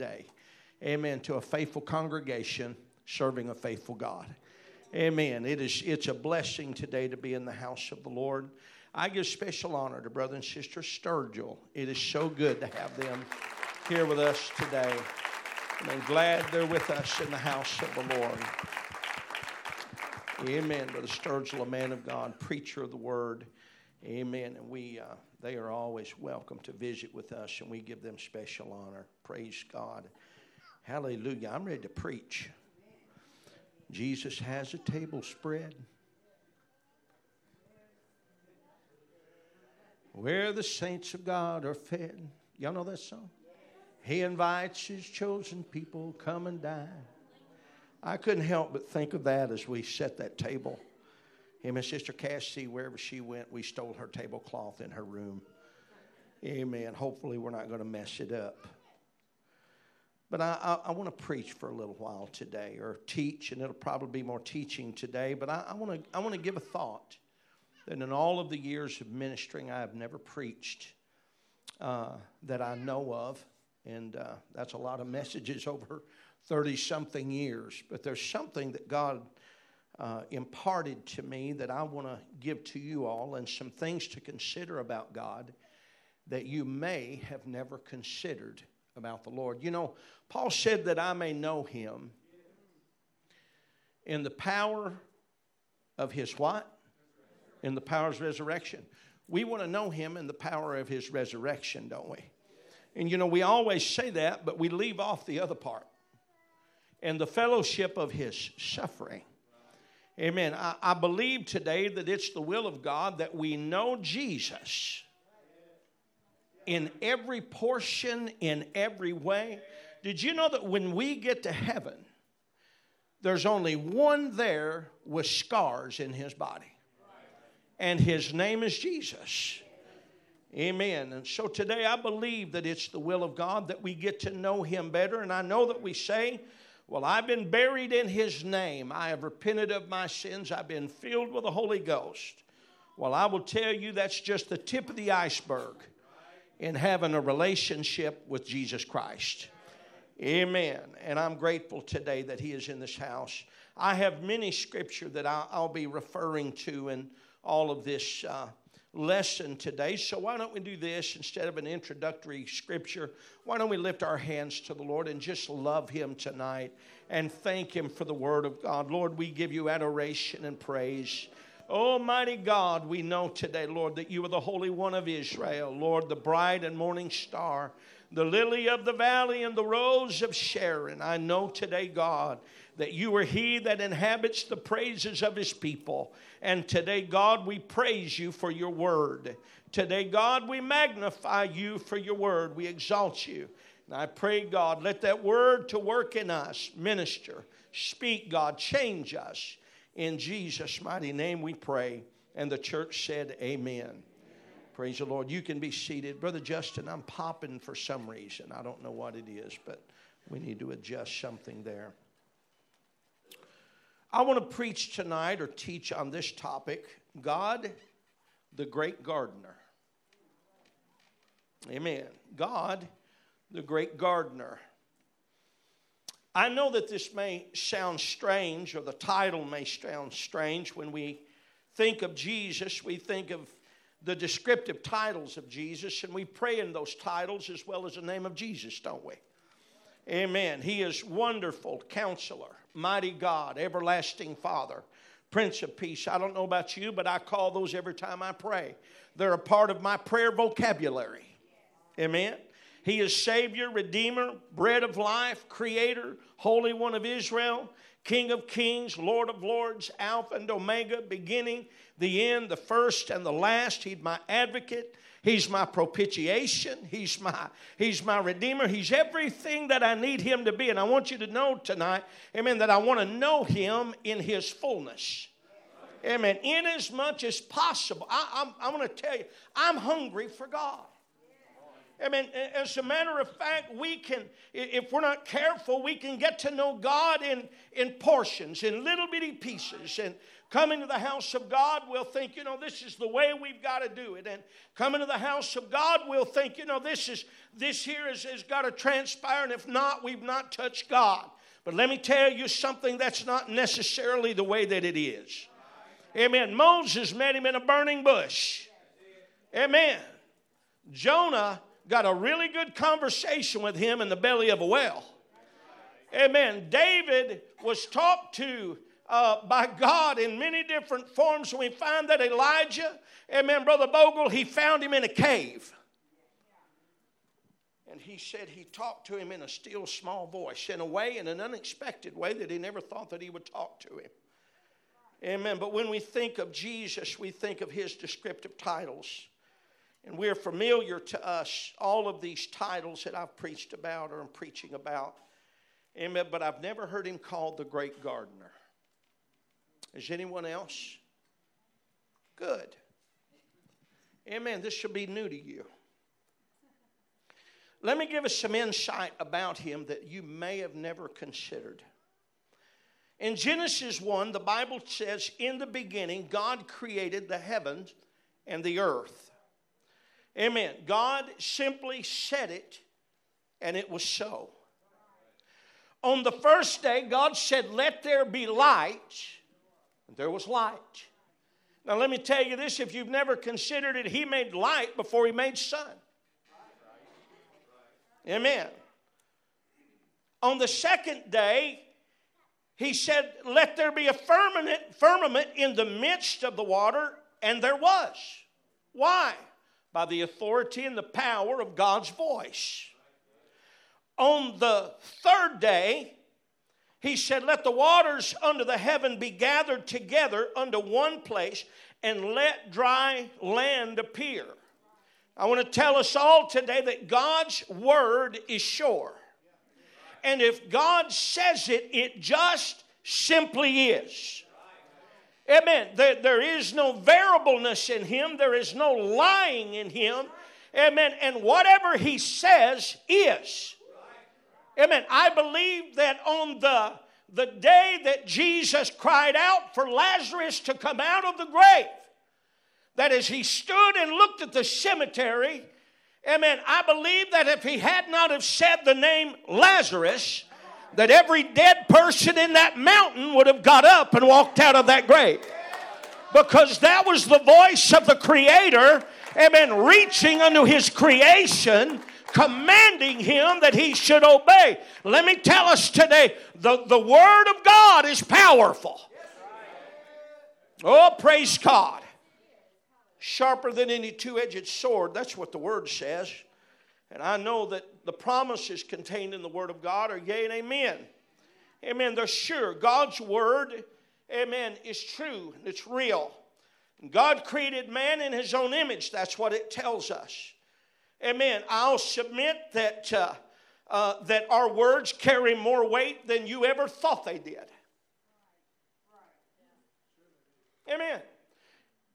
today. Amen. To a faithful congregation serving a faithful God. Amen. It is it's a blessing today to be in the house of the Lord. I give special honor to brother and sister Sturgill. It is so good to have them here with us today. And I'm glad they're with us in the house of the Lord. Amen. Brother Sturgill, a man of God, preacher of the word. Amen. And we, uh, they are always welcome to visit with us, and we give them special honor. Praise God. Hallelujah. I'm ready to preach. Jesus has a table spread where the saints of God are fed. Y'all know that song? He invites his chosen people, come and dine. I couldn't help but think of that as we set that table. And Sister Cassie, wherever she went, we stole her tablecloth in her room. Amen. Hopefully, we're not going to mess it up. But I, I, I want to preach for a little while today, or teach, and it'll probably be more teaching today. But I, want to I want to give a thought that in all of the years of ministering, I have never preached uh, that I know of, and uh, that's a lot of messages over 30 something years. But there's something that God uh, imparted to me that I want to give to you all, and some things to consider about God that you may have never considered about the Lord. You know, Paul said that I may know him in the power of his what? In the power of his resurrection. We want to know him in the power of his resurrection, don't we? And you know, we always say that, but we leave off the other part. And the fellowship of his suffering. Amen. I, I, believe today that it's the will of God that we know Jesus in every portion, in every way. Did you know that when we get to heaven, there's only one there with scars in his body? And his name is Jesus. Amen. And so today I believe that it's the will of God that we get to know him better. And I know that we say, well, I've been buried in his name. I have repented of my sins. I've been filled with the Holy Ghost. Well, I will tell you that's just the tip of the iceberg in having a relationship with Jesus Christ. Amen. And I'm grateful today that He is in this house. I have many scripture that I'll, be referring to in all of this uh, lesson today. So why don't we do this instead of an introductory scripture? Why don't we lift our hands to the Lord and just love Him tonight and thank Him for the Word of God? Lord, we give you adoration and praise. Almighty God, we know today, Lord, that you are the Holy One of Israel, Lord, the bright and morning star, the lily of the valley, and the rose of Sharon. I know today, God, that you are He that inhabits the praises of His people. And today, God, we praise you for your word. Today, God, we magnify you for your word. We exalt you. And I pray, God, let that word to work in us, minister, speak, God, change us. In Jesus' mighty name we pray. And the church said, Amen. Amen. Praise the Lord. You can be seated. Brother Justin, I'm popping for some reason. I don't know what it is, but we need to adjust something there. I want to preach tonight or teach on this topic God, the great gardener. Amen. God, the great gardener. I know that this may sound strange, or the title may sound strange. When we think of Jesus, we think of the descriptive titles of Jesus, and we pray in those titles as well as the name of Jesus, don't we? Amen. He is wonderful counselor, mighty God, everlasting Father, Prince of Peace. I don't know about you, but I call those every time I pray. They're a part of my prayer vocabulary. Amen. He is Savior, Redeemer, Bread of Life, Creator, Holy One of Israel, King of Kings, Lord of Lords, Alpha and Omega, beginning, the end, the first and the last. He's my advocate. He's my propitiation. He's my, he's my redeemer. He's everything that I need him to be. And I want you to know tonight, amen, that I want to know him in his fullness. Amen. In as much as possible. I, I'm, I'm going to tell you, I'm hungry for God. I mean, as a matter of fact, we can, if we're not careful, we can get to know God in, in portions, in little bitty pieces. And coming to the house of God, we'll think, you know, this is the way we've got to do it. And coming to the house of God, we'll think, you know, this is this here has, has got to transpire, and if not, we've not touched God. But let me tell you something that's not necessarily the way that it is. Amen. Moses met him in a burning bush. Amen. Jonah got a really good conversation with him in the belly of a well. Amen. David was talked to uh, by God in many different forms. We find that Elijah, amen, Brother Bogle, he found him in a cave. And he said he talked to him in a still small voice, in a way, in an unexpected way that he never thought that he would talk to him. Amen. But when we think of Jesus, we think of his descriptive titles. And we're familiar to us, all of these titles that I've preached about or I'm preaching about. Amen. But I've never heard him called the great gardener. Is anyone else? Good. Amen. This should be new to you. Let me give us some insight about him that you may have never considered. In Genesis 1, the Bible says, In the beginning, God created the heavens and the earth. Amen. God simply said it, and it was so. On the first day, God said, Let there be light, and there was light. Now, let me tell you this if you've never considered it, He made light before He made sun. Amen. On the second day, he said, Let there be a firmament, firmament in the midst of the water, and there was. Why? By the authority and the power of God's voice. On the third day, he said, Let the waters under the heaven be gathered together unto one place, and let dry land appear. I want to tell us all today that God's word is sure. And if God says it, it just simply is. Amen. There, there is no variableness in Him, there is no lying in Him. Amen. And whatever He says is. Amen. I believe that on the, the day that Jesus cried out for Lazarus to come out of the grave, that as he stood and looked at the cemetery, amen, I believe that if he had not have said the name Lazarus, that every dead person in that mountain would have got up and walked out of that grave. Because that was the voice of the Creator, amen, reaching unto his creation, commanding him that he should obey. Let me tell us today the, the Word of God is powerful. Oh, praise God sharper than any two edged sword. That's what the word says. And I know that the promises contained in the word of God are yea and amen. Amen. They're sure. God's word, amen, is true and it's real. God created man in his own image. That's what it tells us. Amen. I'll submit that, uh, uh, that our words carry more weight than you ever thought they did. Amen.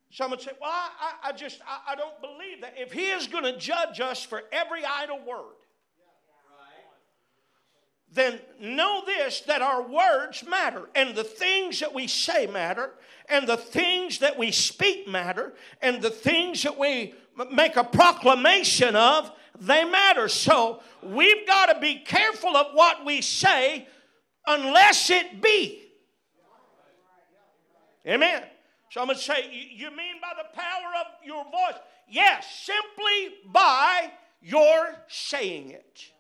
Some would say, Well, I, I just, I, I don't believe that. If He is going to judge us for every idle word, then know this that our words matter, and the things that we say matter, and the things that we speak matter, and the things that we make a proclamation of, they matter. So we've got to be careful of what we say unless it be. Amen. So I'm going to say, you mean by the power of your voice? Yes, simply by your saying it.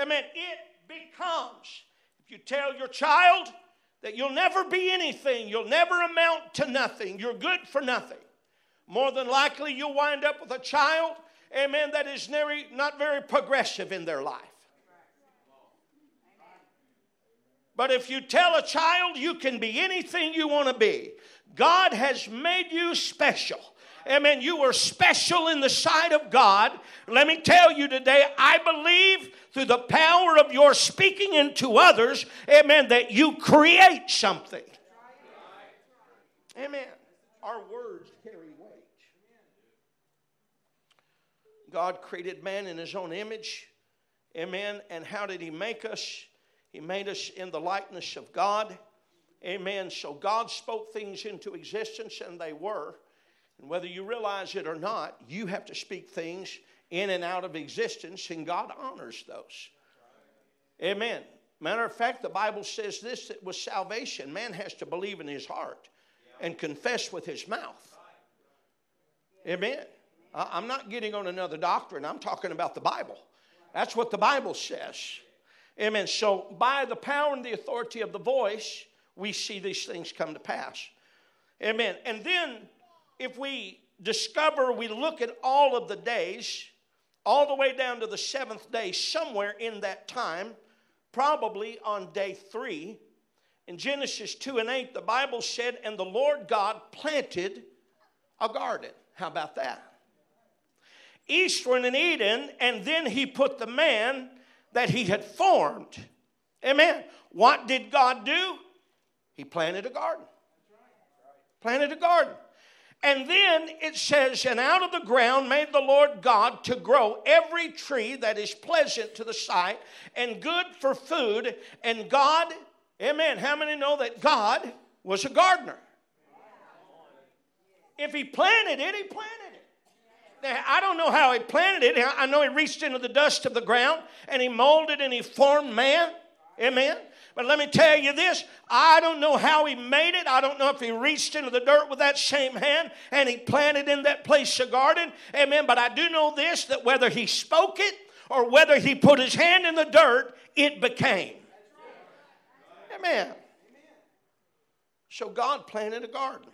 Amen. It becomes. If you tell your child that you'll never be anything, you'll never amount to nothing, you're good for nothing, more than likely you'll wind up with a child, amen, that is very, not very progressive in their life. But if you tell a child you can be anything you want to be, God has made you special. Amen. You are special in the sight of God. Let me tell you today, I believe through the power of your speaking into others, amen, that you create something. Amen. Our words carry weight. God created man in his own image. Amen. And how did he make us? He made us in the likeness of God. Amen. So God spoke things into existence and they were. And whether you realize it or not, you have to speak things in and out of existence, and God honors those. Amen. Matter of fact, the Bible says this that with salvation, man has to believe in his heart and confess with his mouth. Amen. I'm not getting on another doctrine, I'm talking about the Bible. That's what the Bible says. Amen. So, by the power and the authority of the voice, we see these things come to pass. Amen. And then, if we discover, we look at all of the days, all the way down to the seventh day, somewhere in that time, probably on day three, in Genesis 2 and 8, the Bible said, And the Lord God planted a garden. How about that? Eastward in Eden, and then he put the man that he had formed. Amen. What did God do? He planted a garden. Planted a garden. And then it says, And out of the ground made the Lord God to grow every tree that is pleasant to the sight and good for food. And God, amen. How many know that God was a gardener? If He planted it, He planted it. Now, I don't know how He planted it. I know He reached into the dust of the ground and He molded and He formed man. Amen. But let me tell you this I don't know how he made it. I don't know if he reached into the dirt with that same hand and he planted in that place a garden. Amen. But I do know this that whether he spoke it or whether he put his hand in the dirt, it became. Amen. So God planted a garden.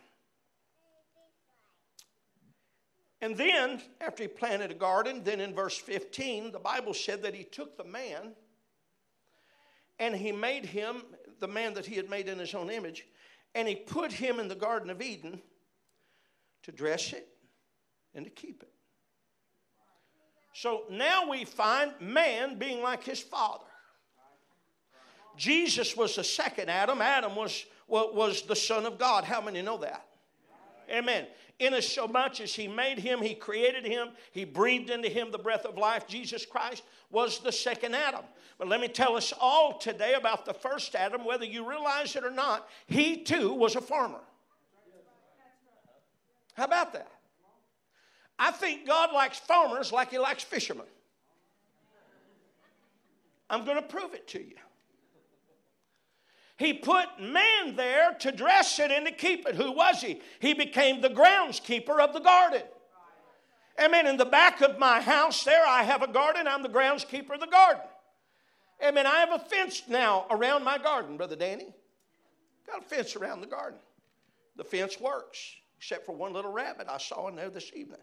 And then, after he planted a garden, then in verse 15, the Bible said that he took the man and he made him the man that he had made in his own image, and he put him in the Garden of Eden to dress it and to keep it. So now we find man being like his father. Jesus was the second Adam. Adam was, was the Son of God. How many know that? Amen. In as so much as he made him, he created him, he breathed into him the breath of life. Jesus Christ was the second Adam. But let me tell us all today about the first Adam, whether you realize it or not, he too was a farmer. How about that? I think God likes farmers like he likes fishermen. I'm going to prove it to you. He put man there to dress it and to keep it. Who was he? He became the groundskeeper of the garden. Amen. In the back of my house there, I have a garden. I'm the groundskeeper of the garden. Amen. I have a fence now around my garden, Brother Danny. Got a fence around the garden. The fence works, except for one little rabbit I saw in there this evening.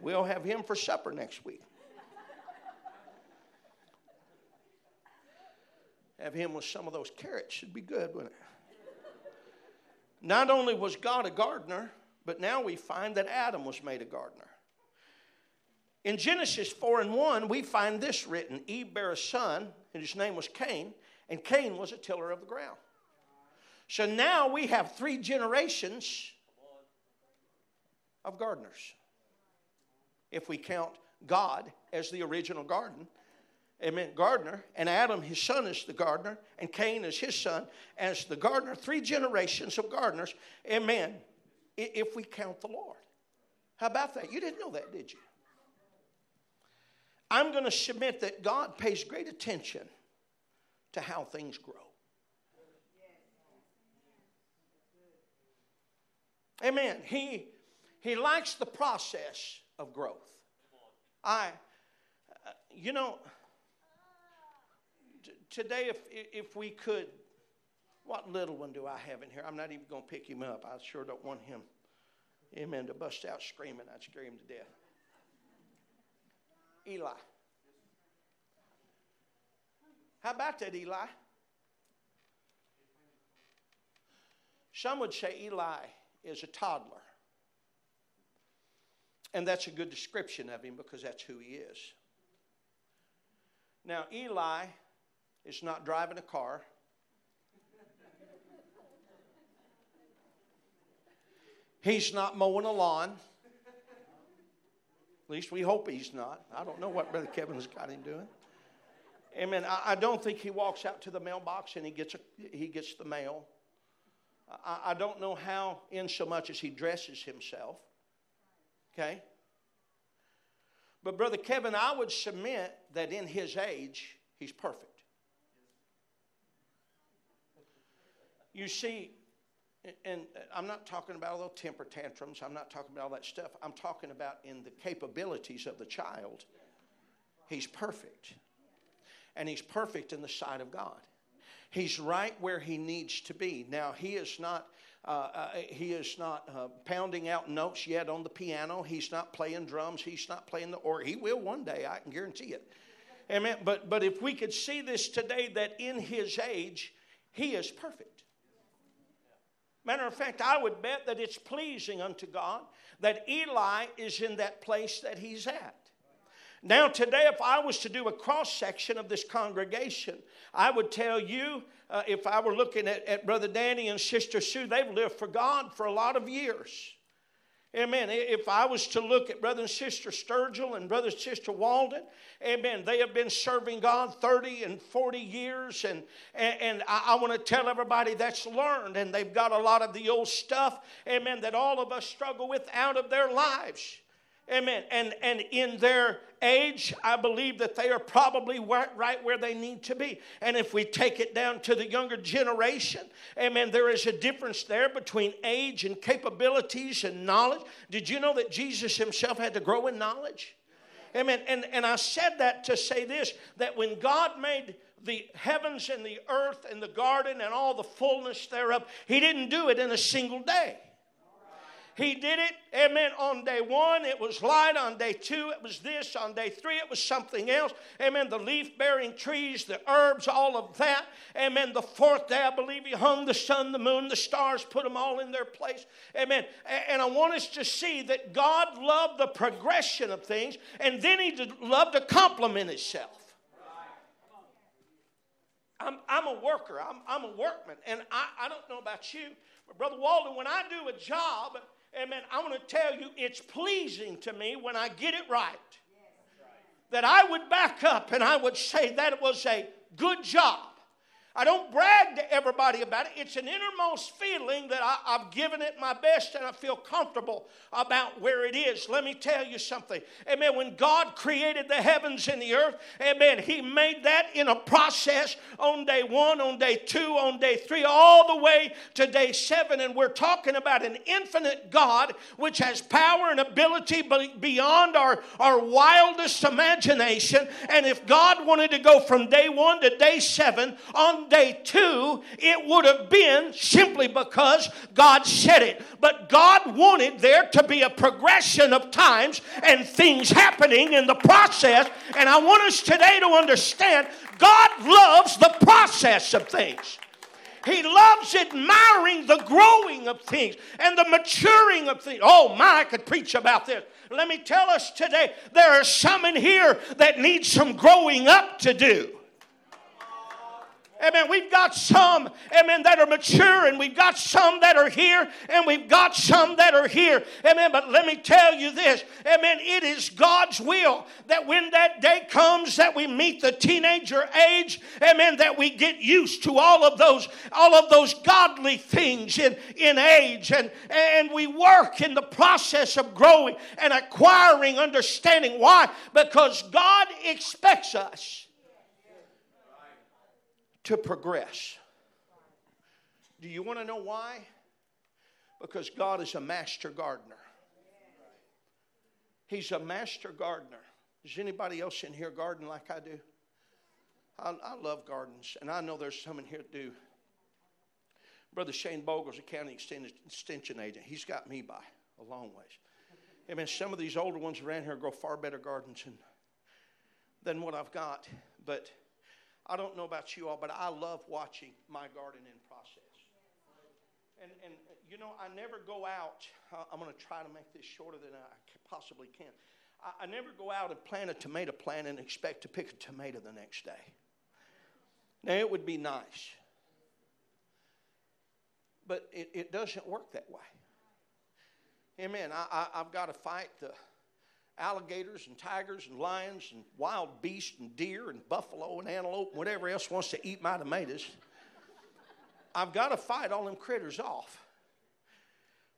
We'll have him for supper next week. Have him with some of those carrots. Should be good, wouldn't it? Not only was God a gardener, but now we find that Adam was made a gardener. In Genesis 4 and 1, we find this written Eve bare a son, and his name was Cain, and Cain was a tiller of the ground. So now we have three generations of gardeners. If we count God as the original garden, amen, gardener, and Adam, his son, is the gardener, and Cain is his son as the gardener. Three generations of gardeners, amen, if we count the Lord. How about that? You didn't know that, did you? I'm going to submit that God pays great attention to how things grow. Amen. He, he likes the process of growth. I, uh, you know, today, if, if we could, what little one do I have in here? I'm not even going to pick him up. I sure don't want him, amen, to bust out screaming. I'd scare him to death. Eli. How about that, Eli? Some would say Eli is a toddler. And that's a good description of him because that's who he is. Now, Eli is not driving a car. He's not mowing a lawn. At least we hope he's not. I don't know what Brother Kevin's got him doing. Amen. I, I don't think he walks out to the mailbox and he gets, a, he gets the mail. I, I don't know how, in so much as he dresses himself. Okay? But, Brother Kevin, I would submit that in his age, he's perfect. You see, and I'm not talking about all those temper tantrums, I'm not talking about all that stuff. I'm talking about in the capabilities of the child. He's perfect. And he's perfect in the sight of God. He's right where he needs to be. Now, he is not. Uh, uh, he is not uh, pounding out notes yet on the piano. He's not playing drums. He's not playing the organ. He will one day, I can guarantee it. Amen. But, but if we could see this today, that in his age, he is perfect. Matter of fact, I would bet that it's pleasing unto God that Eli is in that place that he's at. Now, today, if I was to do a cross section of this congregation, I would tell you, uh, if I were looking at, at Brother Danny and Sister Sue, they've lived for God for a lot of years. Amen. If I was to look at Brother and Sister Sturgill and Brother and Sister Walden, amen, they have been serving God 30 and 40 years. And, and, and I, I want to tell everybody that's learned. And they've got a lot of the old stuff, amen, that all of us struggle with out of their lives. Amen. And, and in their age, I believe that they are probably right where they need to be. And if we take it down to the younger generation, amen, there is a difference there between age and capabilities and knowledge. Did you know that Jesus himself had to grow in knowledge? Amen. And, and I said that to say this that when God made the heavens and the earth and the garden and all the fullness thereof, He didn't do it in a single day. He did it, amen, on day one. It was light. On day two, it was this. On day three, it was something else. Amen. The leaf bearing trees, the herbs, all of that. Amen. The fourth day, I believe he hung the sun, the moon, the stars, put them all in their place. Amen. And I want us to see that God loved the progression of things, and then he loved to compliment himself. I'm, I'm a worker, I'm, I'm a workman, and I, I don't know about you, but Brother Walden, when I do a job, amen, I want to tell you it's pleasing to me when I get it right. That I would back up and I would say that was a good job. I don't brag to everybody about it. It's an innermost feeling that I, have given it my best and I feel comfortable about where it is. Let me tell you something. Amen. When God created the heavens and the earth, amen, He made that in a process on day one, on day two, on day three, all the way to day seven. And we're talking about an infinite God which has power and ability beyond our, our wildest imagination. And if God wanted to go from day one to day seven on day two, it would have been simply because God said it. But God wanted there to be a progression of times and things happening in the process. And I want us today to understand God loves the process of things. He loves admiring the growing of things and the maturing of things. Oh, my, I could preach about this. Let me tell us today there are some in here that need some growing up to do. Amen. We've got some, amen, that are mature, and we've got some that are here, and we've got some that are here. Amen. But let me tell you this, amen, it is God's will that when that day comes that we meet the teenager age, amen, that we get used to all of those, all of those godly things in, in age, and, and we work in the process of growing and acquiring understanding. Why? Because God expects us to progress. Do you want to know why? Because God is a master gardener. He's a master gardener. Does anybody else in here garden like I do? I, I love gardens, and I know there's some in here that do. Brother Shane Bogle's a county extension agent. He's got me by a long ways. I mean, some of these older ones around here grow far better gardens than, than what I've got. But I don't know about you all, but I love watching my garden in process. And, and you know, I never go out. Uh, I'm going to try to make this shorter than I possibly can. I, I never go out and plant a tomato plant and expect to pick a tomato the next day. Now, it would be nice, but it, it doesn't work that way. Amen. I, I, have got to fight the alligators and tigers and lions and wild beasts and deer and buffalo and antelope and whatever else wants to eat my tomatoes. I've got to fight all them critters off.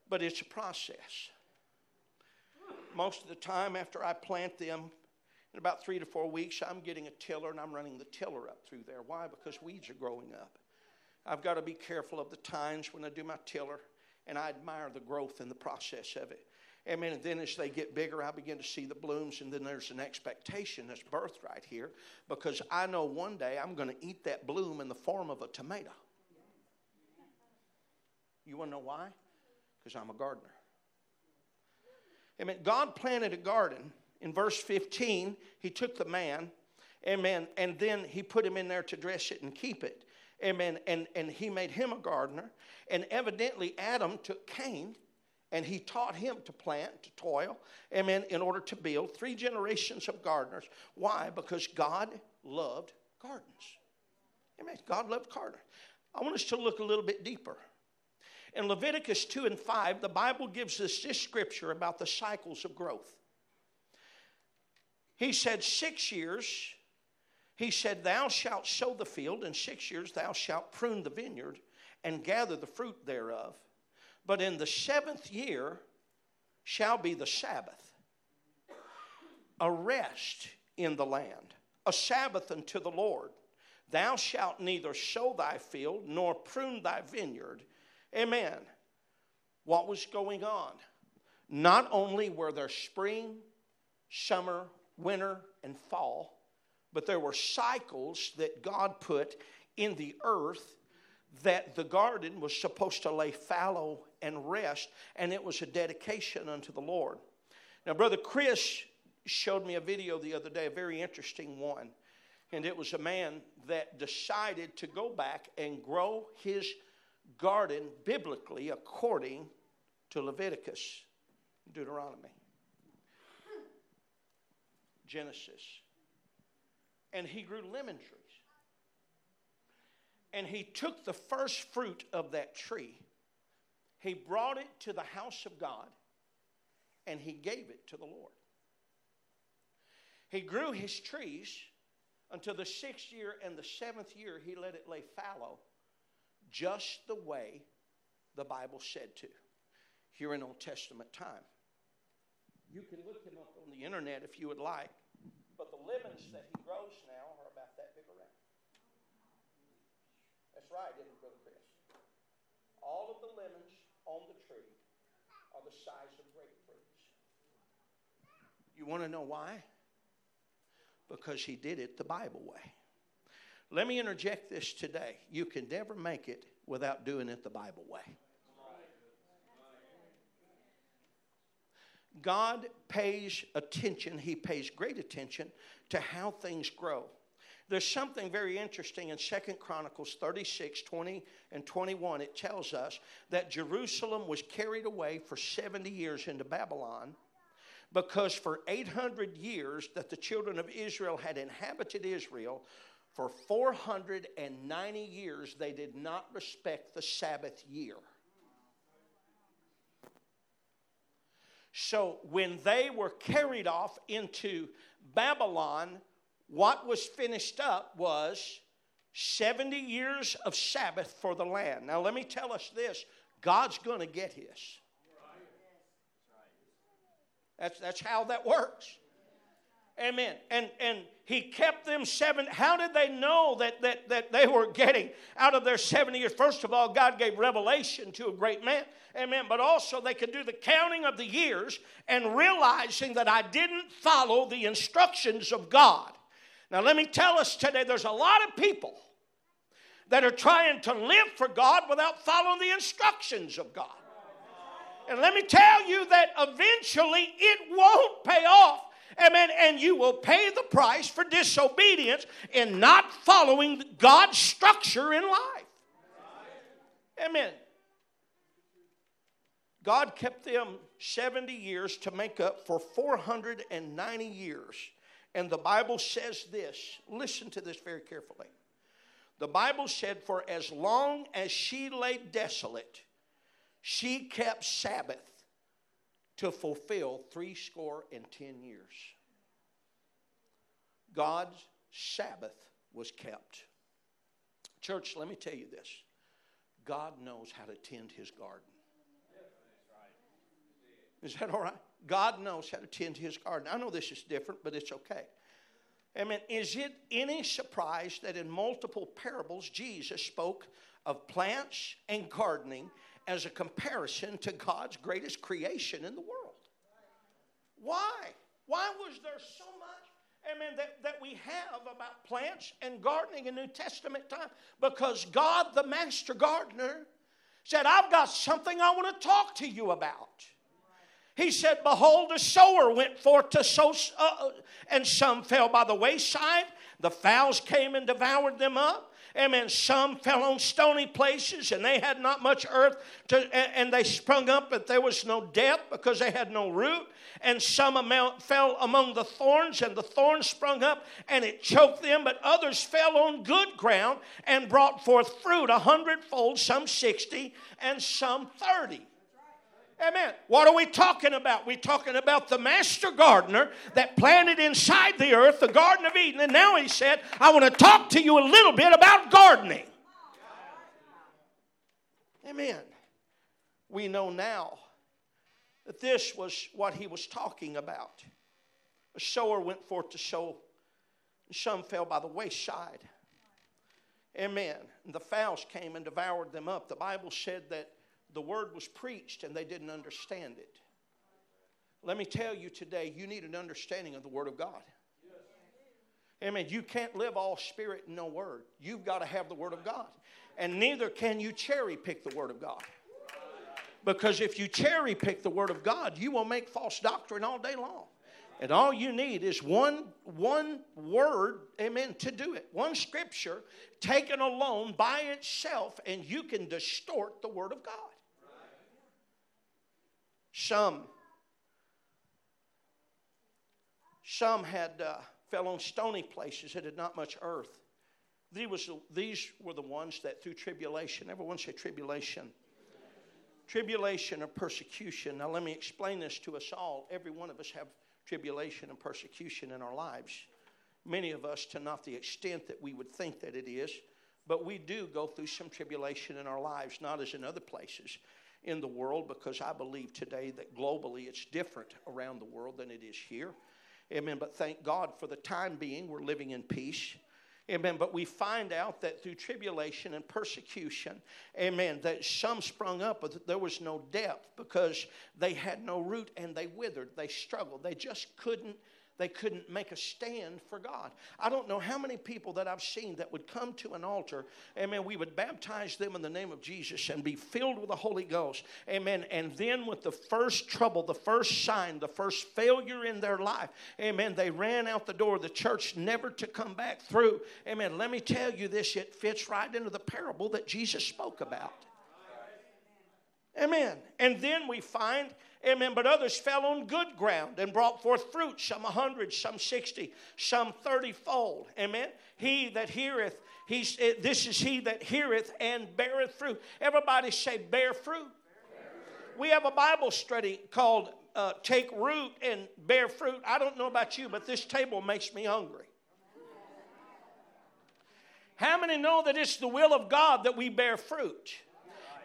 But it's a process. Most of the time, after I plant them, in about three to four weeks, I'm getting a tiller and I'm running the tiller up through there. Why? Because weeds are growing up. I've got to be careful of the tines when I do my tiller, and I admire the growth in the process of it. Amen. And then as they get bigger, I begin to see the blooms, and then there's an expectation that's birthed right here because I know one day I'm going to eat that bloom in the form of a tomato. You want to know why? Because I'm a gardener. Amen. God planted a garden in verse 15, he took the man, amen, and then he put him in there to dress it and keep it. Amen. And, and he made him a gardener. And evidently, Adam took Cain and he taught him to plant, to toil, amen, in order to build three generations of gardeners. Why? Because God loved gardens. Amen. God loved gardens. I want us to look a little bit deeper. In Leviticus 2 and 5, the Bible gives us this scripture about the cycles of growth. He said, Six years, he said, Thou shalt sow the field, and six years thou shalt prune the vineyard and gather the fruit thereof. But in the seventh year shall be the Sabbath, a rest in the land, a Sabbath unto the Lord. Thou shalt neither sow thy field nor prune thy vineyard. Amen. What was going on? Not only were there spring, summer, winter, and fall, but there were cycles that God put in the earth that the garden was supposed to lay fallow and rest, and it was a dedication unto the Lord. Now, Brother Chris showed me a video the other day, a very interesting one. And it was a man that decided to go back and grow his garden biblically according to Leviticus, Deuteronomy. Genesis. And he grew lemon trees. And he took the first fruit of that tree, he brought it to the house of God, and he gave it to the Lord. He grew his trees until the sixth year and the seventh year, he let it lay fallow, just the way the Bible said to, here in Old Testament time. You can look him up on the internet if you would like. But the lemons that he grows now are about that big around. That's right, isn't it, Brother Chris? All of the lemons on the tree are the size of grapefruits. You want to know why? Because he did it the Bible way. Let me interject this today. You can never make it without doing it the Bible way. God pays attention, He pays great attention to how things grow. There's something very interesting in Second Chronicles 36, 20, and 21. It tells us that Jerusalem was carried away for 70 years into Babylon because for 800 years that the children of Israel had inhabited Israel, for 490 years they did not respect the Sabbath year. So when they were carried off into Babylon, what was finished up was 70 years of Sabbath for the land. Now, let me tell us this God's going to get his. That's, that's how that works. Amen. And and he kept them seven. How did they know that, that, that they were getting out of their 70 years? First of all, God gave revelation to a great man. Amen. But also they could do the counting of the years and realizing that I didn't follow the instructions of God. Now let me tell us today, there's a lot of people that are trying to live for God without following the instructions of God. And let me tell you that eventually it won't pay off Amen. And you will pay the price for disobedience in not following God's structure in life. Amen. God kept them 70 years to make up for 490 years. And the Bible says this listen to this very carefully. The Bible said, For as long as she lay desolate, she kept Sabbath to fulfill three score and ten years. God's Sabbath was kept. Church, let me tell you this God knows how to tend his garden. Is that all right? God knows how to tend his garden. I know this is different, but it's okay. I mean, is it any surprise that in multiple parables Jesus spoke of plants and gardening as a comparison to God's greatest creation in the world? Why? Why was there so much, amen, that, that we have about plants and gardening in New Testament time? Because God, the master gardener, said, I've got something I want to talk to you about. He said, Behold, a sower went forth to sow, uh, and some fell by the wayside. The fowls came and devoured them up. Amen. Some fell on stony places and they had not much earth to, and they sprung up, but there was no depth because they had no root. And some amount fell among the thorns, and the thorns sprung up and it choked them. But others fell on good ground and brought forth fruit a hundredfold, some sixty, and some thirty. Amen. What are we talking about? We're talking about the master gardener that planted inside the earth the Garden of Eden. And now he said, I want to talk to you a little bit about gardening. Amen. We know now that this was what he was talking about. A sower went forth to sow, and some fell by the wayside. Amen. And the fowls came and devoured them up. The Bible said that the word was preached and they didn't understand it. Let me tell you today, you need an understanding of the word of God. Amen. You can't live all spirit and no word. You've got to have the word of God. And neither can you cherry pick the word of God. Because if you cherry pick the word of God, you will make false doctrine all day long. And all you need is one, one word, amen, to do it. One scripture taken alone by itself, and you can distort the word of God. Some, some had uh, fell on stony places that had not much earth. These, these were the ones that through tribulation, everyone say tribulation. Tribulation or persecution. Now let me explain this to us all. Every one of us have tribulation and persecution in our lives. Many of us to not the extent that we would think that it is, but we do go through some tribulation in our lives, not as in other places in the world because I believe today that globally it's different around the world than it is here. Amen. But thank God for the time being, we're living in peace. Amen. But we find out that through tribulation and persecution, amen, that some sprung up, but there was no depth because they had no root and they withered. They struggled. They just couldn't they couldn't make a stand for God. I don't know how many people that I've seen that would come to an altar, amen. We would baptize them in the name of Jesus and be filled with the Holy Ghost, amen. And then, with the first trouble, the first sign, the first failure in their life, amen, they ran out the door of the church never to come back through, amen. Let me tell you this, it fits right into the parable that Jesus spoke about. Amen. And then we find Amen. But others fell on good ground and brought forth fruit, some a hundred, some sixty, some thirty fold. Amen. He that heareth, he's, eh, this is he that heareth and beareth fruit. Everybody say, bear fruit. We have a Bible study called uh, Take Root and Bear Fruit. I don't know about you, but this table makes me hungry. How many know that it's the will of God that we bear fruit?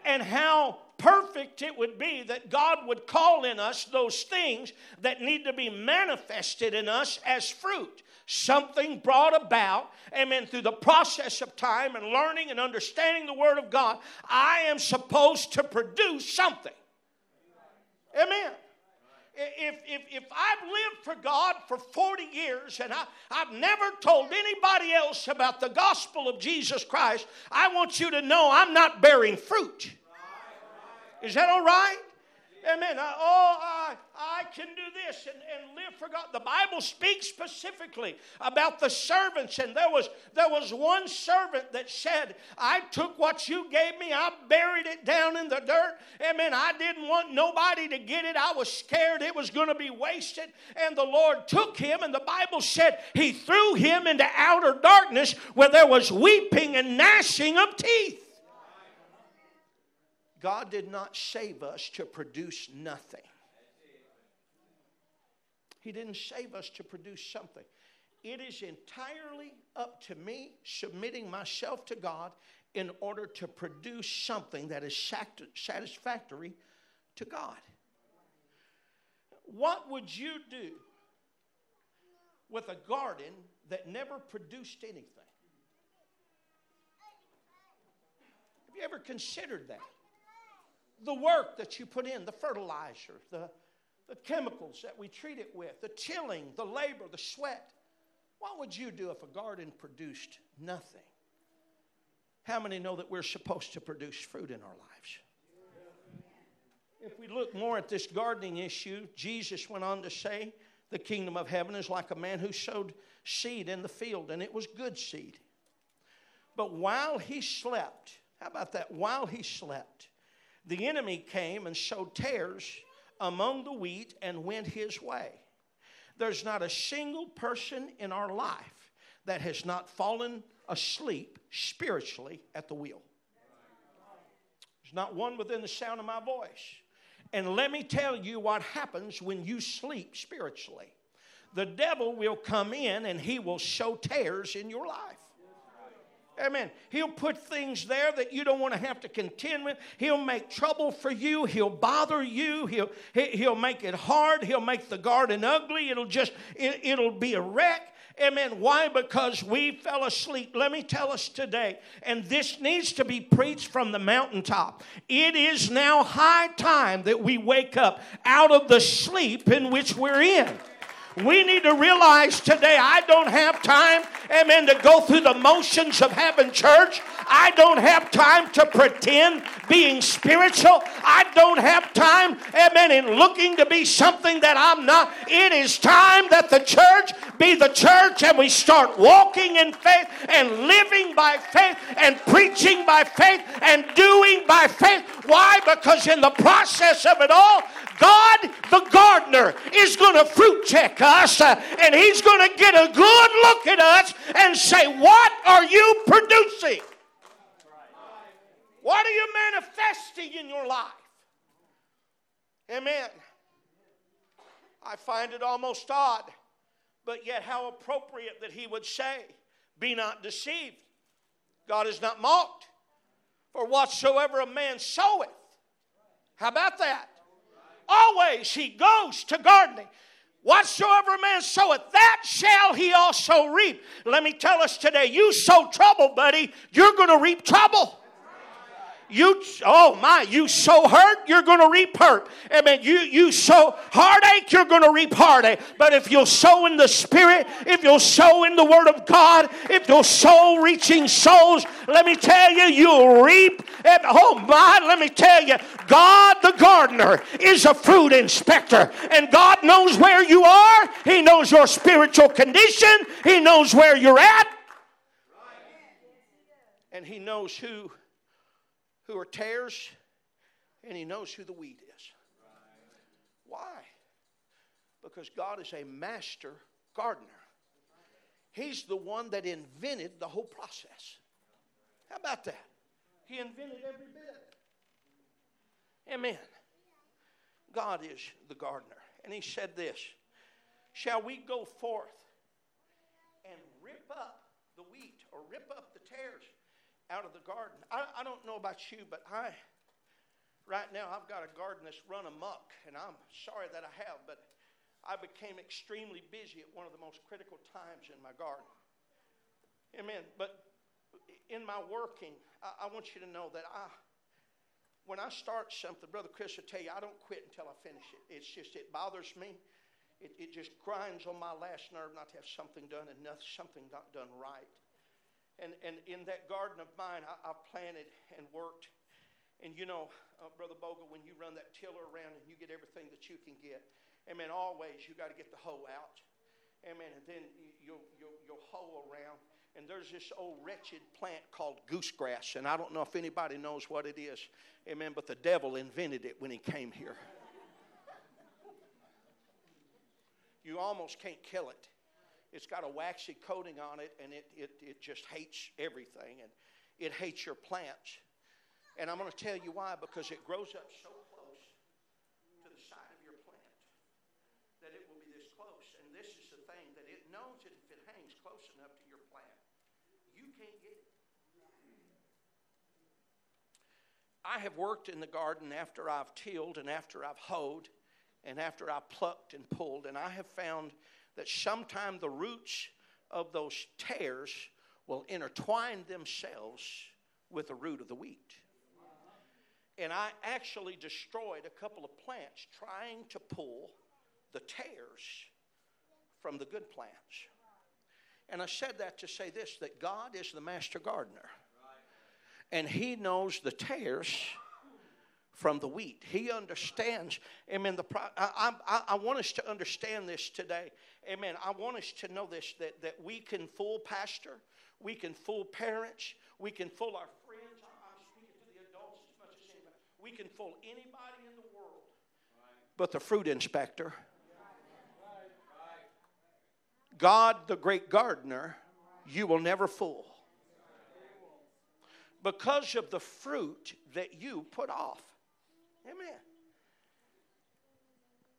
And how perfect it would be that God would call in us those things that need to be manifested in us as fruit. Something brought about, amen, through the process of time and learning and understanding the Word of God. I am supposed to produce something. Amen if, if, if I've lived for God for 40 years and I, I've never told anybody else about the gospel of Jesus Christ, I want you to know I'm not bearing fruit. Is that all right? Amen. I, oh, I, I can do this and, and live for God. The Bible speaks specifically about the servants, and there was there was one servant that said, "I took what you gave me, I buried it down in the dirt. Amen. I didn't want nobody to get it. I was scared it was going to be wasted, and the Lord took him. And the Bible said He threw him into outer darkness where there was weeping and gnashing of teeth. God did not save us to produce nothing. He didn't save us to produce something. It is entirely up to me submitting myself to God in order to produce something that is satisfactory to God. What would you do with a garden that never produced anything? Have you ever considered that? The work that you put in, the fertilizer, the, the chemicals that we treat it with, the tilling, the labor, the sweat. What would you do if a garden produced nothing? How many know that we're supposed to produce fruit in our lives? If we look more at this gardening issue, Jesus went on to say, The kingdom of heaven is like a man who sowed seed in the field, and it was good seed. But while he slept, how about that? While he slept, the enemy came and sowed tares among the wheat and went his way. There's not a single person in our life that has not fallen asleep spiritually at the wheel. There's not one within the sound of my voice. And let me tell you what happens when you sleep spiritually. The devil will come in and he will sow tares in your life. Amen. He'll put things there that you don't want to have to contend with. He'll make trouble for you. He'll bother you. He'll, he'll make it hard. He'll make the garden ugly. It'll just, it, it'll be a wreck. Amen. Why? Because we fell asleep. Let me tell us today, and this needs to be preached from the mountaintop. It is now high time that we wake up out of the sleep in which we're in. We need to realize today I don't have time, amen, to go through the motions of having church. I don't have time to pretend being spiritual. I don't have time, amen, in looking to be something that I'm not. It is time that the church be the church and we start walking in faith and living by faith and preaching by faith and doing by faith. Why? Because in the process of it all, God, the gardener, is going to fruit check us uh, and He's going to get a good look at us and say, What are you producing? What are you manifesting in your life? Amen. I find it almost odd, but yet how appropriate that he would say, Be not deceived. God is not mocked. For whatsoever a man soweth, how about that? Always he goes to gardening. Whatsoever a man soweth, that shall he also reap. Let me tell us today you sow trouble, buddy, you're going to reap trouble. You, oh my, you sow hurt, you're going to reap hurt. I mean, you, you sow heartache, you're going to reap heartache. But if you'll sow in the Spirit, if you'll sow in the Word of God, if you'll sow reaching souls, let me tell you, you'll reap. And, oh my, let me tell you, God the gardener is a fruit inspector. And God knows where you are, He knows your spiritual condition, He knows where you're at. And He knows who who are tares, and he knows who the wheat is. Why? Because God is a master gardener. He's the one that invented the whole process. How about that? He invented every bit. Amen. God is the gardener. And he said this Shall we go forth and rip up the wheat or rip up the tares out of the garden. I, I don't know about you, but I, right now, I've got a garden that's run amok, and I'm sorry that I have, but I became extremely busy at one of the most critical times in my garden. Amen. But in my working, I, I want you to know that I, when I start something, Brother Chris will tell you, I don't quit until I finish it. It's just, it bothers me. It, it just grinds on my last nerve not to have something done and nothing, something not done right. And, and in that garden of mine, I, have planted and worked. And you know, uh, Brother Bogle, when you run that tiller around and you get everything that you can get, amen, always you got to get the hoe out. Amen. And then you'll, you'll, you'll hoe around. And there's this old wretched plant called goosegrass. And I don't know if anybody knows what it is. Amen. But the devil invented it when he came here. You almost can't kill it it's got a waxy coating on it, and it, it, it just hates everything, and it hates your plants. And I'm going to tell you why because it grows up so close to the side of your plant that it will be this close. And this is the thing that it knows that if it hangs close enough to your plant, you can't get it. I have worked in the garden after I've tilled and after I've hoed and after I've plucked and pulled, and I have found that sometime the roots of those tares will intertwine themselves with the root of the wheat. And I actually destroyed a couple of plants trying to pull the tares from the good plants. And I said that to say this that God is the master gardener. And He knows the tares from the wheat. He understands. Amen. The I, I, I want us to understand this today. Amen. I want us to know this that, that we can fool pastor, we can fool parents, we can fool our friends. I'm speaking to the adults as much as anybody. We can fool anybody in the world but the fruit inspector. God, the great gardener, you will never fool because of the fruit that you put off. Amen.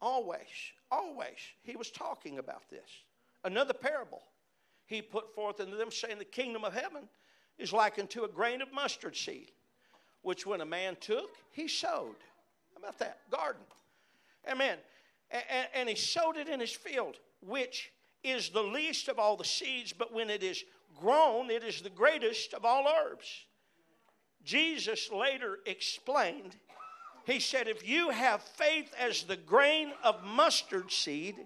Always, always, he was talking about this. Another parable he put forth unto them, saying, The kingdom of heaven is likened to a grain of mustard seed, which when a man took, he sowed. How about that? Garden. Amen. And he sowed it in his field, which is the least of all the seeds, but when it is grown, it is the greatest of all herbs. Jesus later explained he said, If you have faith as the grain of mustard seed,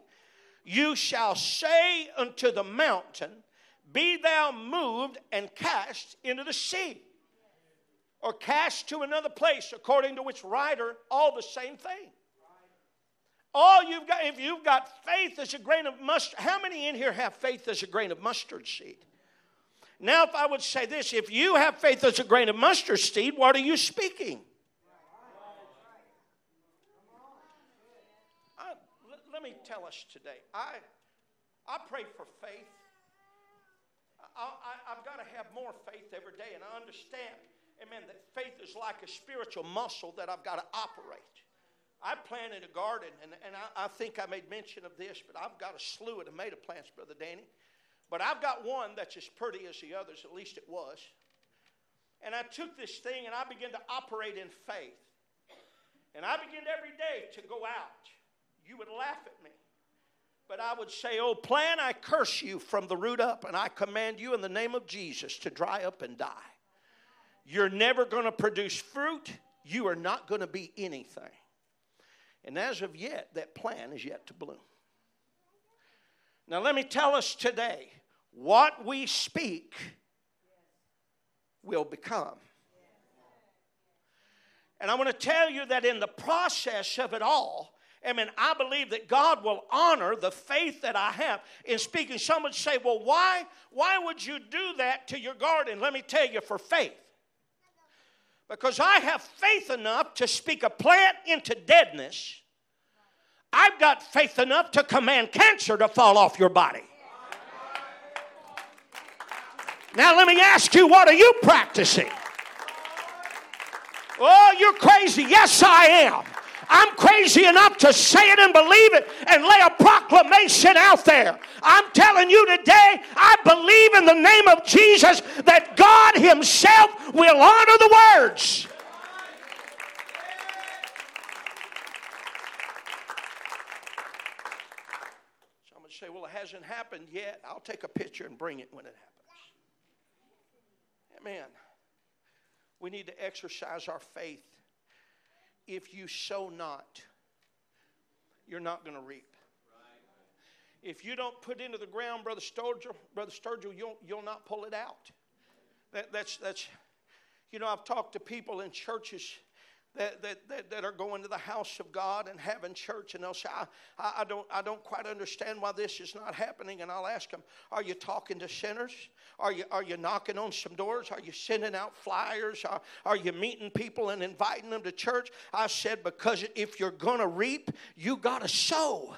you shall say unto the mountain, Be thou moved and cast into the sea, or cast to another place, according to which writer, all the same thing. All you've got, if you've got faith as a grain of mustard, how many in here have faith as a grain of mustard seed? Now, if I would say this, if you have faith as a grain of mustard seed, what are you speaking? Me tell us today. I, I pray for faith. I, I've got to have more faith every day, and I understand, amen, that faith is like a spiritual muscle that I've got to operate. I planted a garden, and, and I, I think I made mention of this, but I've got a slew of tomato plants, Brother Danny. But I've got one that's as pretty as the others, at least it was. And I took this thing and I began to operate in faith. And I began every day to go out you would laugh at me. But I would say, Oh, plan, I curse you from the root up, and I command you in the name of Jesus to dry up and die. You're never going to produce fruit. You are not going to be anything. And as of yet, that plan is yet to bloom. Now, let me tell us today what we speak will become. And I want to tell you that in the process of it all, I mean, I believe that God will honor the faith that I have in speaking. Some would say, well, why, why would you do that to your garden? Let me tell you, for faith. Because I have faith enough to speak a plant into deadness. I've got faith enough to command cancer to fall off your body. Now, let me ask you, what are you practicing? Oh, you're crazy. Yes, I am. I'm crazy enough to say it and believe it and lay a proclamation out there. I'm telling you today, I believe in the name of Jesus that God Himself will honor the words. Someone say, Well, it hasn't happened yet. I'll take a picture and bring it when it happens. Amen. We need to exercise our faith if you sow not, you're not going to reap. If you don't put into the ground, Brother Sturgill, Brother Sturgill, you'll, you'll not pull it out. That, that's, that's, you know, I've talked to people in churches that, that, that, that, are going to the house of God and having church, and they'll say, I, I, don't, I don't quite understand why this is not happening. And I'll ask them, Are you talking to sinners? Are you, are you knocking on some doors? Are you sending out flyers? Are, are you meeting people and inviting them to church? I said, Because if you're going to reap, you got to sow.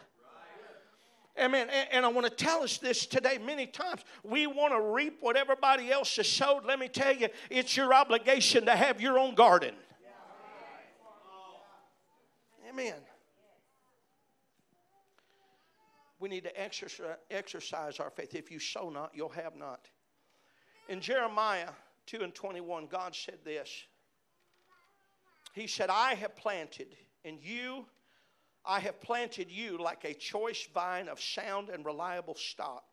Amen. And, and I want to tell us this today many times. We want to reap what everybody else has sowed. Let me tell you, it's your obligation to have your own garden. Amen. We need to exercise our faith. If you sow not, you'll have not. In Jeremiah 2 and 21, God said this He said, I have planted, and you, I have planted you like a choice vine of sound and reliable stock.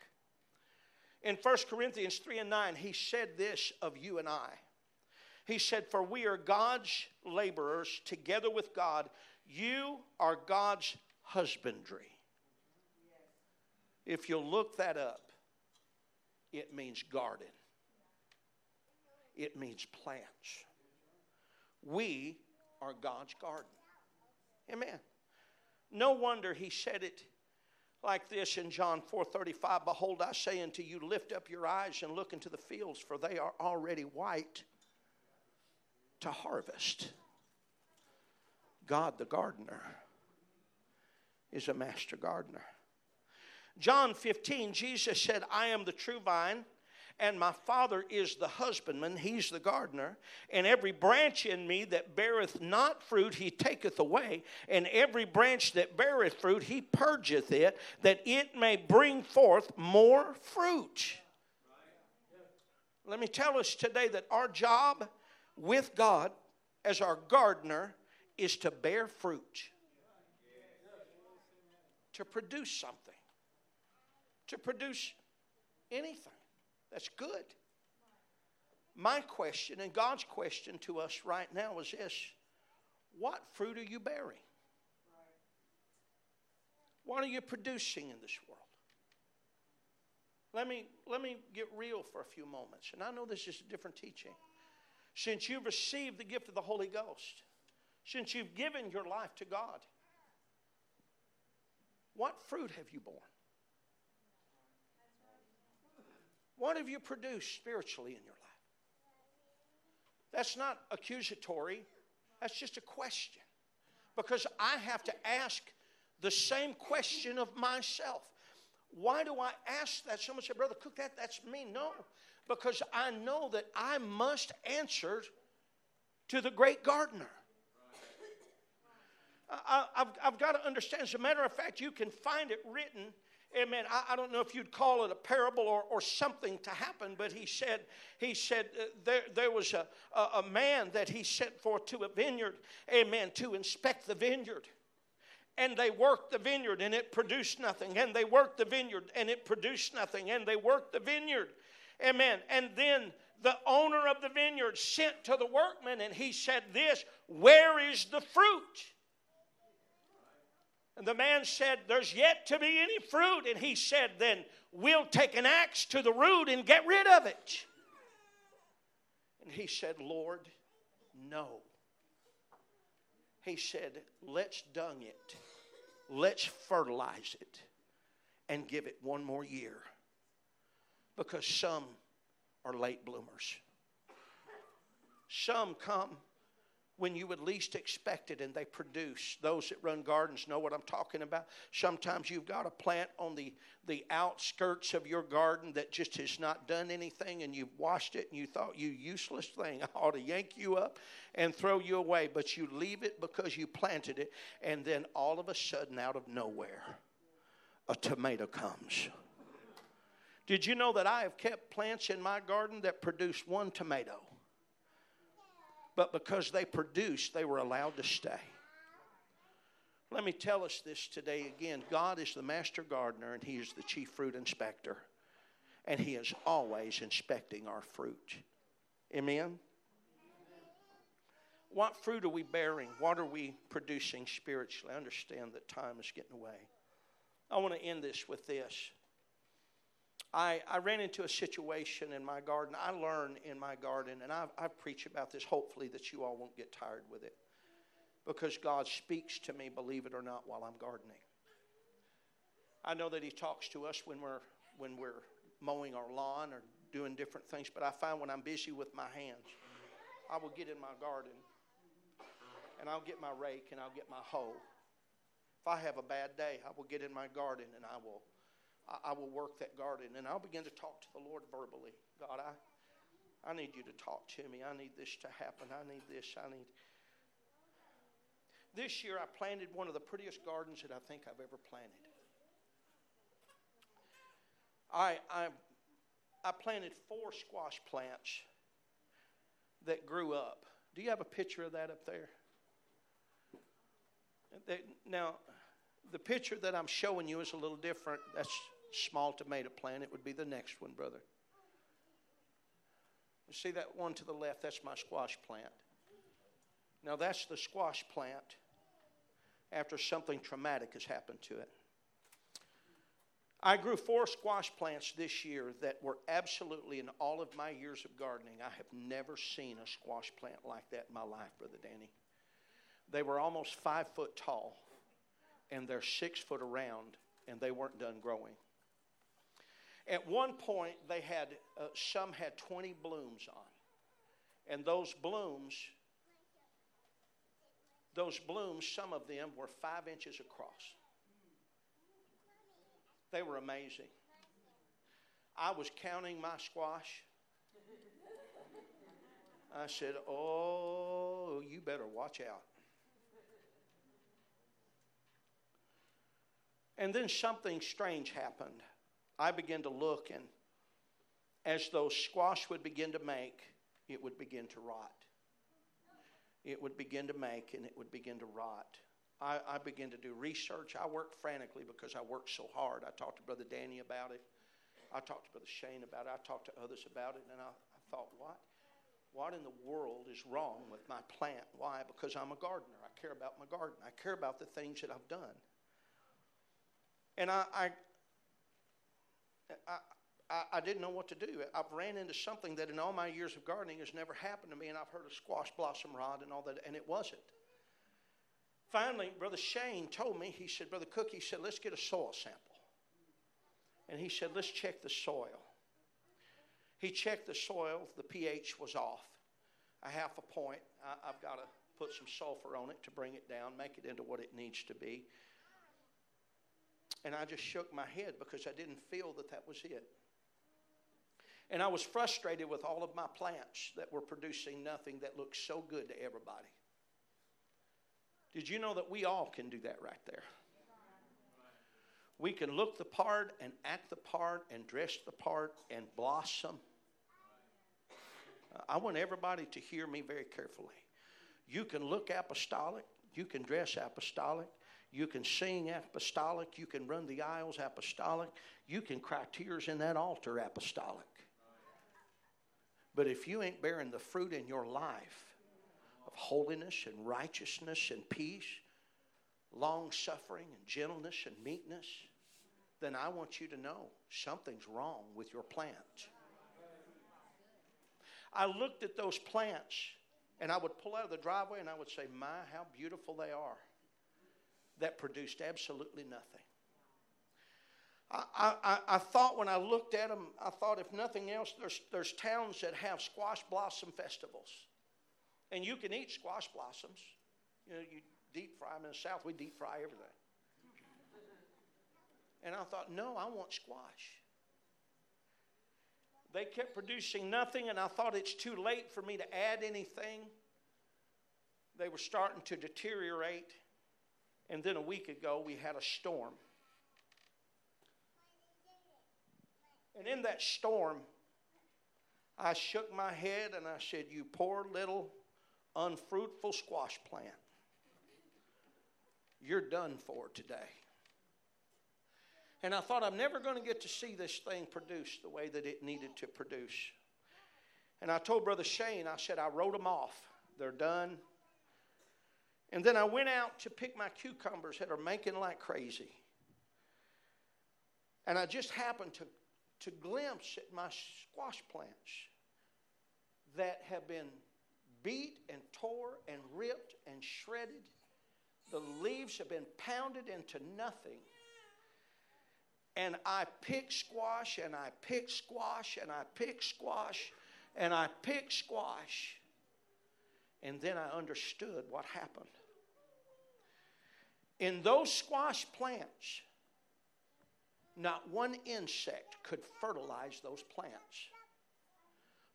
In 1 Corinthians 3 and 9, he said this of you and I. He said, For we are God's laborers together with God. You are God's husbandry. If you look that up, it means garden, it means plants. We are God's garden. Amen. No wonder he said it like this in John 4:35, behold I say unto you lift up your eyes and look into the fields for they are already white to harvest. God the gardener is a master gardener. John 15, Jesus said, I am the true vine, and my Father is the husbandman, he's the gardener. And every branch in me that beareth not fruit, he taketh away. And every branch that beareth fruit, he purgeth it, that it may bring forth more fruit. Let me tell us today that our job with God as our gardener is to bear fruit, to produce something to produce anything that's good. My question and God's question to us right now is this What fruit are you bearing? What are you producing in this world? Let me, let me get real for a few moments. And I know this is a different teaching. Since you've received the gift of the Holy Ghost, since you've given your life to God, what fruit have you borne? What have you produced spiritually in your life? That's not accusatory, that's just a question. Because I have to ask the same question of myself. Why do I ask that? Someone said, Brother Cook, that, that's me. No, because I know that I must answer to the great gardener. I, have I've got to understand. As a matter of fact, you can find it written Amen. I, I, don't know if you'd call it a parable or, or something to happen, but he said, he said uh, there, there was a, a, a man that he sent forth to a vineyard, amen, to inspect the vineyard. And they worked the vineyard and it produced nothing. And they worked the vineyard and it produced nothing. And they worked the vineyard. Amen. And then the owner of the vineyard sent to the workman and he said, This, where is the fruit? And the man said, There's yet to be any fruit. And he said, Then we'll take an axe to the root and get rid of it. And he said, Lord, no. He said, Let's dung it, let's fertilize it, and give it one more year. Because some are late bloomers. Some come when you would least expect it and they produce. Those that run gardens know what I'm talking about. Sometimes you've got a plant on the, the outskirts of your garden that just has not done anything and you've washed it and you thought you useless thing I ought to yank you up and throw you away, but you leave it because you planted it and then all of a sudden out of nowhere a tomato comes. Did you know that I have kept plants in my garden that produce one tomato? But because they produced, they were allowed to stay. Let me tell us this today again God is the master gardener and He is the chief fruit inspector. And He is always inspecting our fruit. Amen? What fruit are we bearing? What are we producing spiritually? I understand that time is getting away. I want to end this with this. I, I ran into a situation in my garden. I learn in my garden, and I, I preach about this hopefully that you all won't get tired with it. Because God speaks to me, believe it or not, while I'm gardening. I know that He talks to us when we're, when we're mowing our lawn or doing different things, but I find when I'm busy with my hands, I will get in my garden and I'll get my rake and I'll get my hoe. If I have a bad day, I will get in my garden and I will I, I will work that garden and I'll begin to talk to the Lord verbally. God, I, I need you to talk to me. I need this to happen. I need this. I need. This year, I planted one of the prettiest gardens that I think I've ever planted. I, I, I planted four squash plants that grew up. Do you have a picture of that up there? Now, the picture that I'm showing you is a little different. That's small tomato plant. It would be the next one, brother. You see that one to the left? That's my squash plant. Now, that's the squash plant after something traumatic has happened to it. I grew four squash plants this year that were absolutely, in all of my years of gardening, I have never seen a squash plant like that in my life, Brother Danny. They were almost five foot tall, and they're six foot around, and they weren't done growing. At one point, they had uh, some had 20 blooms on, and those blooms, those blooms, some of them were five inches across. They were amazing. I was counting my squash. I said, Oh, you better watch out. And then something strange happened. I began to look, and as those squash would begin to make, it would begin to rot. It would begin to make, and it would begin to rot. I, I began to do research. I worked frantically because I worked so hard. I talked to Brother Danny about it. I talked to Brother Shane about it. I talked to others about it, and I, I thought, what? What in the world is wrong with my plant? Why? Because I'm a gardener. I care about my garden. I care about the things that I've done. And I, I, I, I, didn't know what to do. I've ran into something that in all my years of gardening has never happened to me, and I've heard of squash blossom rot and all that, and it wasn't. Finally, Brother Shane told me, he said, Brother Cook, he said, let's get a soil sample. And he said, let's check the soil. He checked the soil, the pH was off, a half a point. I, I've got to put some sulfur on it to bring it down, make it into what it needs to be. And I just shook my head because I didn't feel that that was it. And I was frustrated with all of my plants that were producing nothing that looked so good to everybody. Did you know that we all can do that right there? We can look the part and act the part and dress the part and blossom. I want everybody to hear me very carefully. You can look apostolic, you can dress apostolic, you can sing apostolic. You can run the aisles apostolic. You can cry tears in that altar apostolic. But if you ain't bearing the fruit in your life of holiness and righteousness and peace, long suffering and gentleness and meekness, then I want you to know something's wrong with your plant. I looked at those plants and I would pull out of the driveway and I would say, My, how beautiful they are that produced absolutely nothing. I, I, I, thought when I looked at them, I thought if nothing else, there's, there's towns that have squash blossom festivals. And you can eat squash blossoms. You know, you deep fry them in the South, we deep fry everything. And I thought, no, I want squash. They kept producing nothing, and I thought it's too late for me to add anything. They were starting to deteriorate. And then a week ago, we had a storm. And in that storm, I shook my head and I said, You poor little unfruitful squash plant. You're done for today. And I thought, I'm never going to get to see this thing produce the way that it needed to produce. And I told Brother Shane, I said, I wrote them off. They're done. And then I went out to pick my cucumbers that are making like crazy. And I just happened to, to glimpse at my squash plants that have been beat and tore and ripped and shredded. The leaves have been pounded into nothing. And I pick squash and I pick squash and I pick squash and I pick squash. And then I understood what happened. In those squash plants, not one insect could fertilize those plants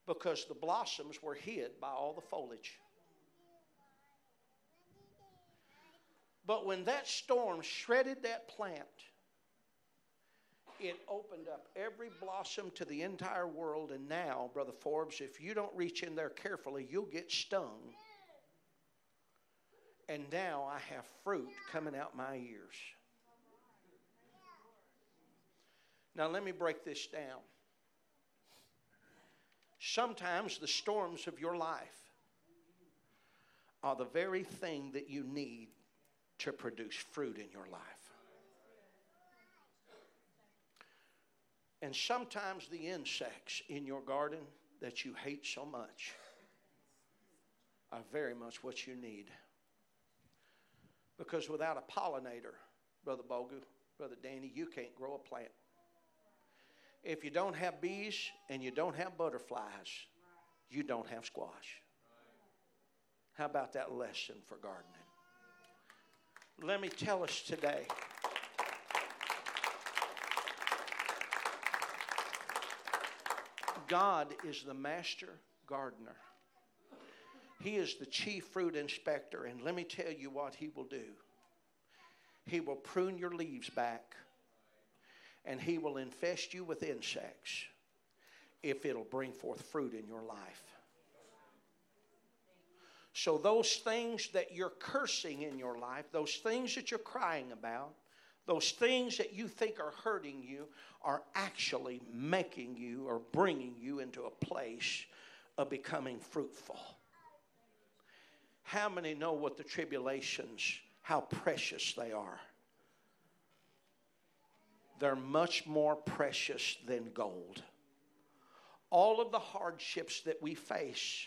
because the blossoms were hid by all the foliage. But when that storm shredded that plant, it opened up every blossom to the entire world. And now, Brother Forbes, if you don't reach in there carefully, you'll get stung And now I have fruit coming out my ears. Now, let me break this down. Sometimes the storms of your life are the very thing that you need to produce fruit in your life. And sometimes the insects in your garden that you hate so much are very much what you need. Because without a pollinator, Brother Bogu, Brother Danny, you can't grow a plant. If you don't have bees and you don't have butterflies, you don't have squash. How about that lesson for gardening? Let me tell us today. God is the master gardener. He is the chief fruit inspector, and let me tell you what He will do. He will prune your leaves back, and He will infest you with insects if it'll bring forth fruit in your life. So, those things that you're cursing in your life, those things that you're crying about, those things that you think are hurting you, are actually making you or bringing you into a place of becoming fruitful. How many know what the tribulations, how precious they are? They're much more precious than gold. All of the hardships that we face,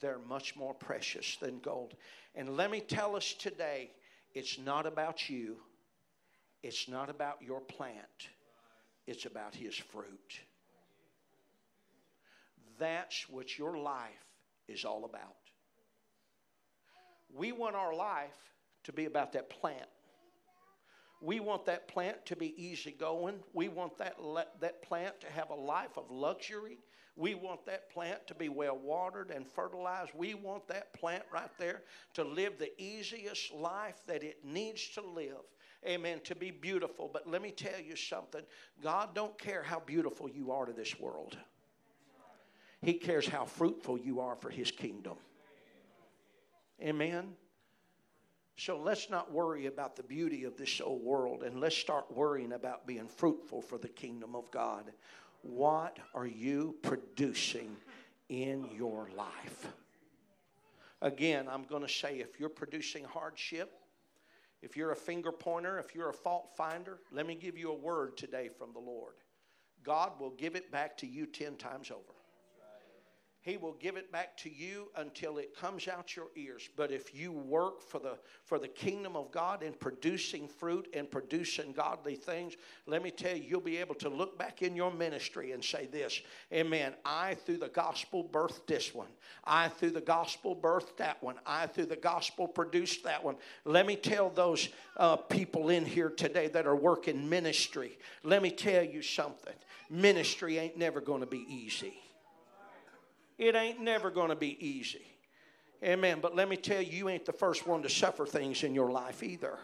they're much more precious than gold. And let me tell us today it's not about you, it's not about your plant, it's about His fruit. That's what your life is all about. We want our life to be about that plant. We want that plant to be easygoing. We want that, that plant to have a life of luxury. We want that plant to be well watered and fertilized. We want that plant right there to live the easiest life that it needs to live. Amen. To be beautiful. But let me tell you something God don't care how beautiful you are to this world, He cares how fruitful you are for His kingdom. Amen. So let's not worry about the beauty of this old world and let's start worrying about being fruitful for the kingdom of God. What are you producing in your life? Again, I'm going to say if you're producing hardship, if you're a finger pointer, if you're a fault finder, let me give you a word today from the Lord. God will give it back to you 10 times over. He will give it back to you until it comes out your ears. But if you work for the, for the kingdom of God in producing fruit and producing godly things, let me tell you, you'll be able to look back in your ministry and say this Amen. I, through the gospel, birthed this one. I, through the gospel, birthed that one. I, through the gospel, produced that one. Let me tell those uh, people in here today that are working ministry, let me tell you something. Ministry ain't never going to be easy. It ain't never going to be easy. Amen. But let me tell you, you ain't the first one to suffer things in your life either.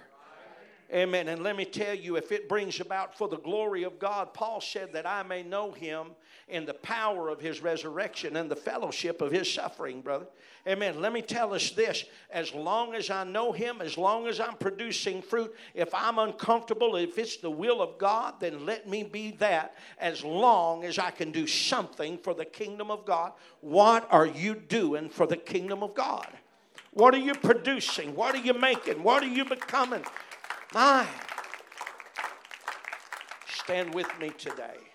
Amen. And let me tell you, if it brings about for the glory of God, Paul said that I may know him in the power of his resurrection and the fellowship of his suffering, brother. Amen. Let me tell us this as long as I know him, as long as I'm producing fruit, if I'm uncomfortable, if it's the will of God, then let me be that as long as I can do something for the kingdom of God. What are you doing for the kingdom of God? What are you producing? What are you making? What are you becoming? My. Stand with me today.